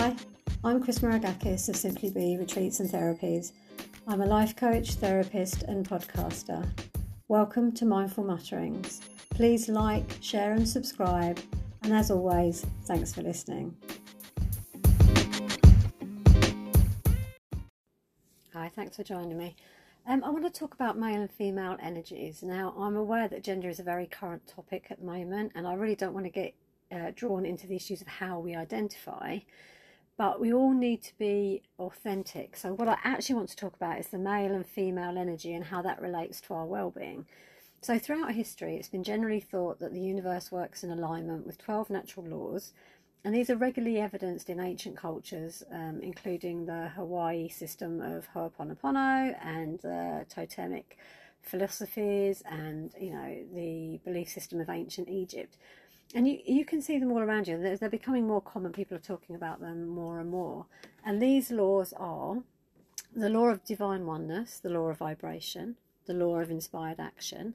Hi, I'm Chris Maragkakis of Simply Be Retreats and Therapies. I'm a life coach, therapist, and podcaster. Welcome to Mindful Mutterings. Please like, share, and subscribe. And as always, thanks for listening. Hi, thanks for joining me. Um, I want to talk about male and female energies. Now, I'm aware that gender is a very current topic at the moment, and I really don't want to get uh, drawn into the issues of how we identify, but we all need to be authentic. So, what I actually want to talk about is the male and female energy and how that relates to our well being. So, throughout history, it's been generally thought that the universe works in alignment with 12 natural laws and these are regularly evidenced in ancient cultures, um, including the Hawaii system of Ho'oponopono and the totemic philosophies and, you know, the belief system of ancient Egypt. And you, you can see them all around you. They're, they're becoming more common. People are talking about them more and more. And these laws are the law of divine oneness, the law of vibration, the law of inspired action,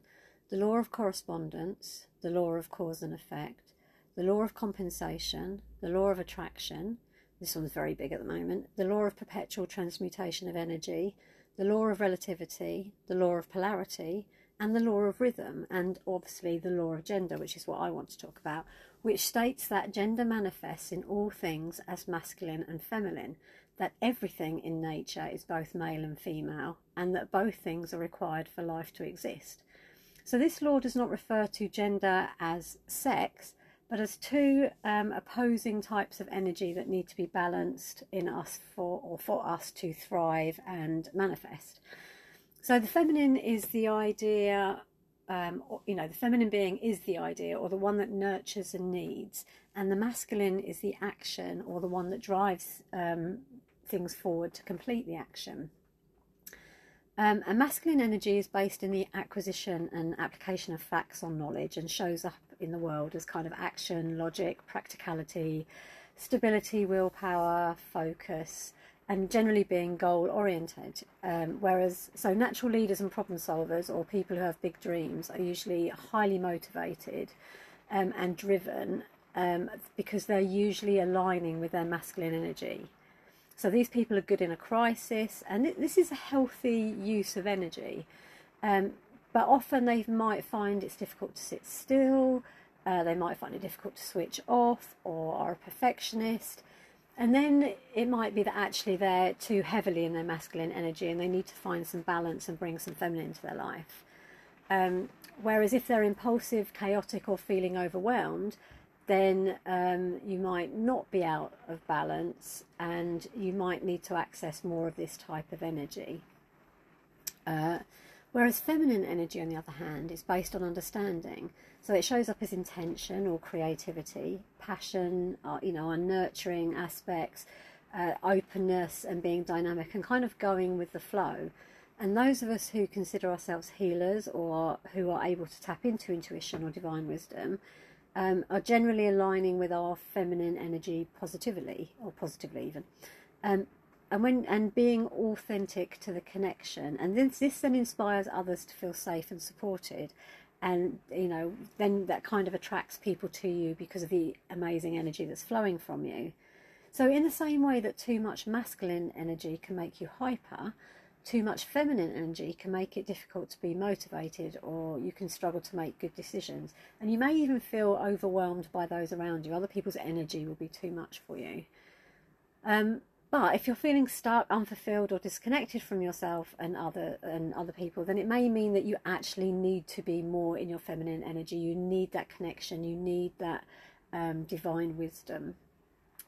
the law of correspondence, the law of cause and effect, the law of compensation, the law of attraction, this one's very big at the moment, the law of perpetual transmutation of energy, the law of relativity, the law of polarity, and the law of rhythm, and obviously the law of gender, which is what I want to talk about, which states that gender manifests in all things as masculine and feminine, that everything in nature is both male and female, and that both things are required for life to exist. So, this law does not refer to gender as sex, but as two um, opposing types of energy that need to be balanced in us for or for us to thrive and manifest. So the feminine is the idea, um, you know, the feminine being is the idea or the one that nurtures and needs, and the masculine is the action or the one that drives um, things forward to complete the action. Um, and masculine energy is based in the acquisition and application of facts on knowledge and shows up in the world as kind of action, logic, practicality, stability, willpower, focus, and generally being goal oriented. Um, whereas, so natural leaders and problem solvers, or people who have big dreams, are usually highly motivated um, and driven um, because they're usually aligning with their masculine energy. So these people are good in a crisis, and this is a healthy use of energy. Um, but often they might find it's difficult to sit still, uh, they might find it difficult to switch off, or are a perfectionist. And then it might be that actually they're too heavily in their masculine energy and they need to find some balance and bring some feminine into their life. Um, whereas if they're impulsive, chaotic, or feeling overwhelmed, then um, you might not be out of balance and you might need to access more of this type of energy. Uh, Whereas feminine energy, on the other hand, is based on understanding. So it shows up as intention or creativity, passion, uh, you know, our nurturing aspects, uh, openness, and being dynamic and kind of going with the flow. And those of us who consider ourselves healers or who are able to tap into intuition or divine wisdom um, are generally aligning with our feminine energy positively or positively even. Um, and when and being authentic to the connection. And this this then inspires others to feel safe and supported. And you know then that kind of attracts people to you because of the amazing energy that's flowing from you. So in the same way that too much masculine energy can make you hyper too much feminine energy can make it difficult to be motivated or you can struggle to make good decisions. And you may even feel overwhelmed by those around you. Other people's energy will be too much for you. Um, but if you're feeling stuck, unfulfilled, or disconnected from yourself and other and other people, then it may mean that you actually need to be more in your feminine energy. You need that connection. You need that um, divine wisdom.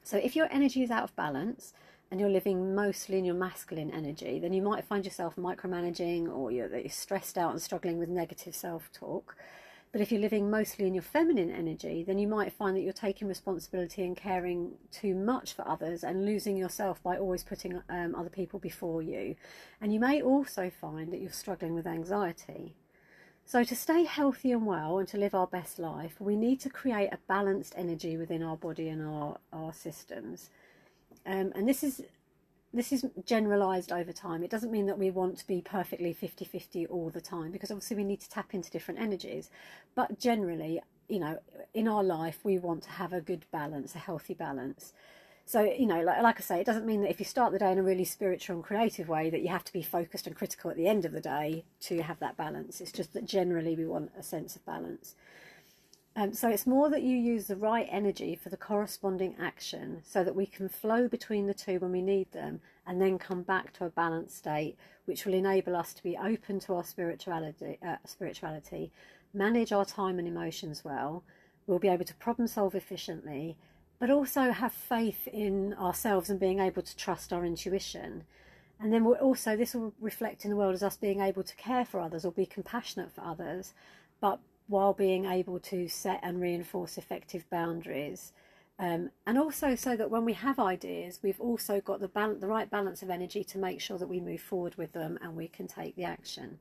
So if your energy is out of balance and you're living mostly in your masculine energy, then you might find yourself micromanaging, or you're, you're stressed out and struggling with negative self-talk. But if you're living mostly in your feminine energy, then you might find that you're taking responsibility and caring too much for others and losing yourself by always putting um, other people before you. And you may also find that you're struggling with anxiety. So, to stay healthy and well and to live our best life, we need to create a balanced energy within our body and our, our systems. Um, and this is this is generalized over time. It doesn't mean that we want to be perfectly 50 50 all the time because obviously we need to tap into different energies. But generally, you know, in our life, we want to have a good balance, a healthy balance. So, you know, like, like I say, it doesn't mean that if you start the day in a really spiritual and creative way that you have to be focused and critical at the end of the day to have that balance. It's just that generally we want a sense of balance. Um, so it's more that you use the right energy for the corresponding action so that we can flow between the two when we need them and then come back to a balanced state, which will enable us to be open to our spirituality, uh, spirituality manage our time and emotions well. We'll be able to problem solve efficiently, but also have faith in ourselves and being able to trust our intuition. And then we'll also, this will reflect in the world as us being able to care for others or be compassionate for others, but while being able to set and reinforce effective boundaries. Um, and also so that when we have ideas, we've also got the, bal- the right balance of energy to make sure that we move forward with them and we can take the action.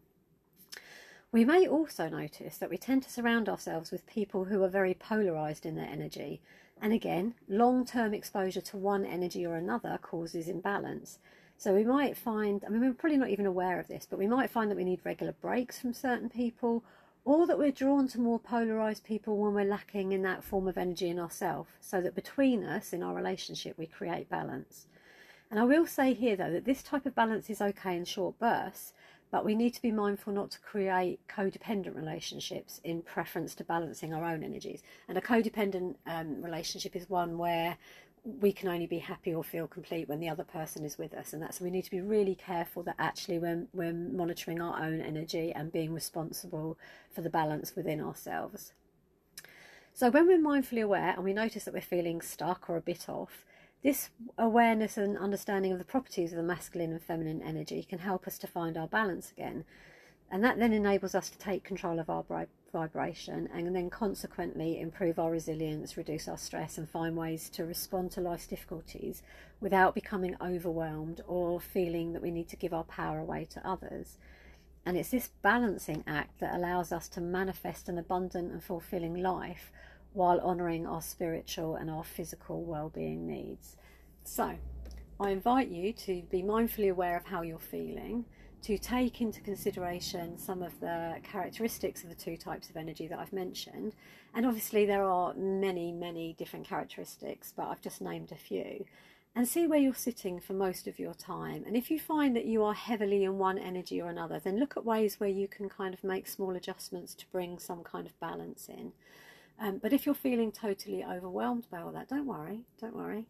We may also notice that we tend to surround ourselves with people who are very polarized in their energy. And again, long term exposure to one energy or another causes imbalance. So we might find, I mean, we're probably not even aware of this, but we might find that we need regular breaks from certain people or that we're drawn to more polarized people when we're lacking in that form of energy in ourselves, so that between us in our relationship we create balance. And I will say here though that this type of balance is okay in short bursts, but we need to be mindful not to create codependent relationships in preference to balancing our own energies. And a codependent um, relationship is one where we can only be happy or feel complete when the other person is with us and that's we need to be really careful that actually when we're monitoring our own energy and being responsible for the balance within ourselves. So when we're mindfully aware and we notice that we're feeling stuck or a bit off this awareness and understanding of the properties of the masculine and feminine energy can help us to find our balance again and that then enables us to take control of our vibration and then consequently improve our resilience, reduce our stress, and find ways to respond to life's difficulties without becoming overwhelmed or feeling that we need to give our power away to others. And it's this balancing act that allows us to manifest an abundant and fulfilling life while honouring our spiritual and our physical well-being needs. So, I invite you to be mindfully aware of how you're feeling to take into consideration some of the characteristics of the two types of energy that I've mentioned. And obviously, there are many, many different characteristics, but I've just named a few. And see where you're sitting for most of your time. And if you find that you are heavily in one energy or another, then look at ways where you can kind of make small adjustments to bring some kind of balance in. Um, but if you're feeling totally overwhelmed by all that, don't worry, don't worry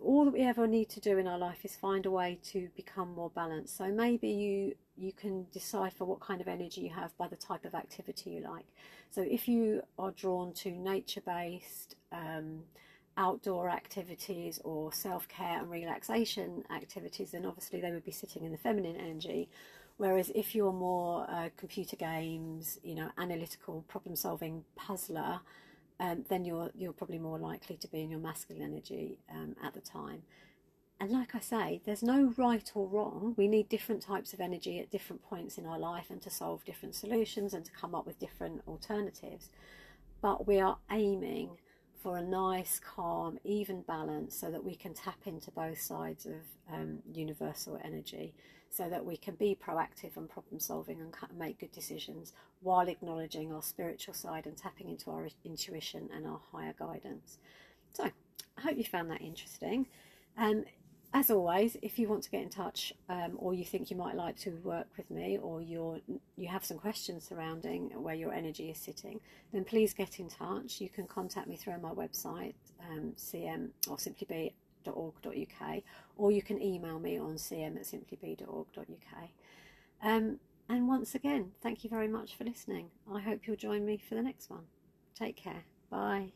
all that we ever need to do in our life is find a way to become more balanced. So maybe you you can decipher what kind of energy you have by the type of activity you like. So if you are drawn to nature-based um, outdoor activities or self-care and relaxation activities, then obviously they would be sitting in the feminine energy. Whereas if you're more uh, computer games, you know, analytical problem-solving puzzler, um, then you're you're probably more likely to be in your masculine energy um, at the time. And like I say, there's no right or wrong. We need different types of energy at different points in our life and to solve different solutions and to come up with different alternatives. But we are aiming for a nice, calm, even balance so that we can tap into both sides of um, universal energy so that we can be proactive and problem solving and make good decisions while acknowledging our spiritual side and tapping into our intuition and our higher guidance. So, I hope you found that interesting. And as always, if you want to get in touch um, or you think you might like to work with me or you're, you have some questions surrounding where your energy is sitting, then please get in touch. You can contact me through my website, um, cm or simply be simplybe.org.uk, or you can email me on cm at simplybe.org.uk. Um, and once again, thank you very much for listening. I hope you'll join me for the next one. Take care. Bye.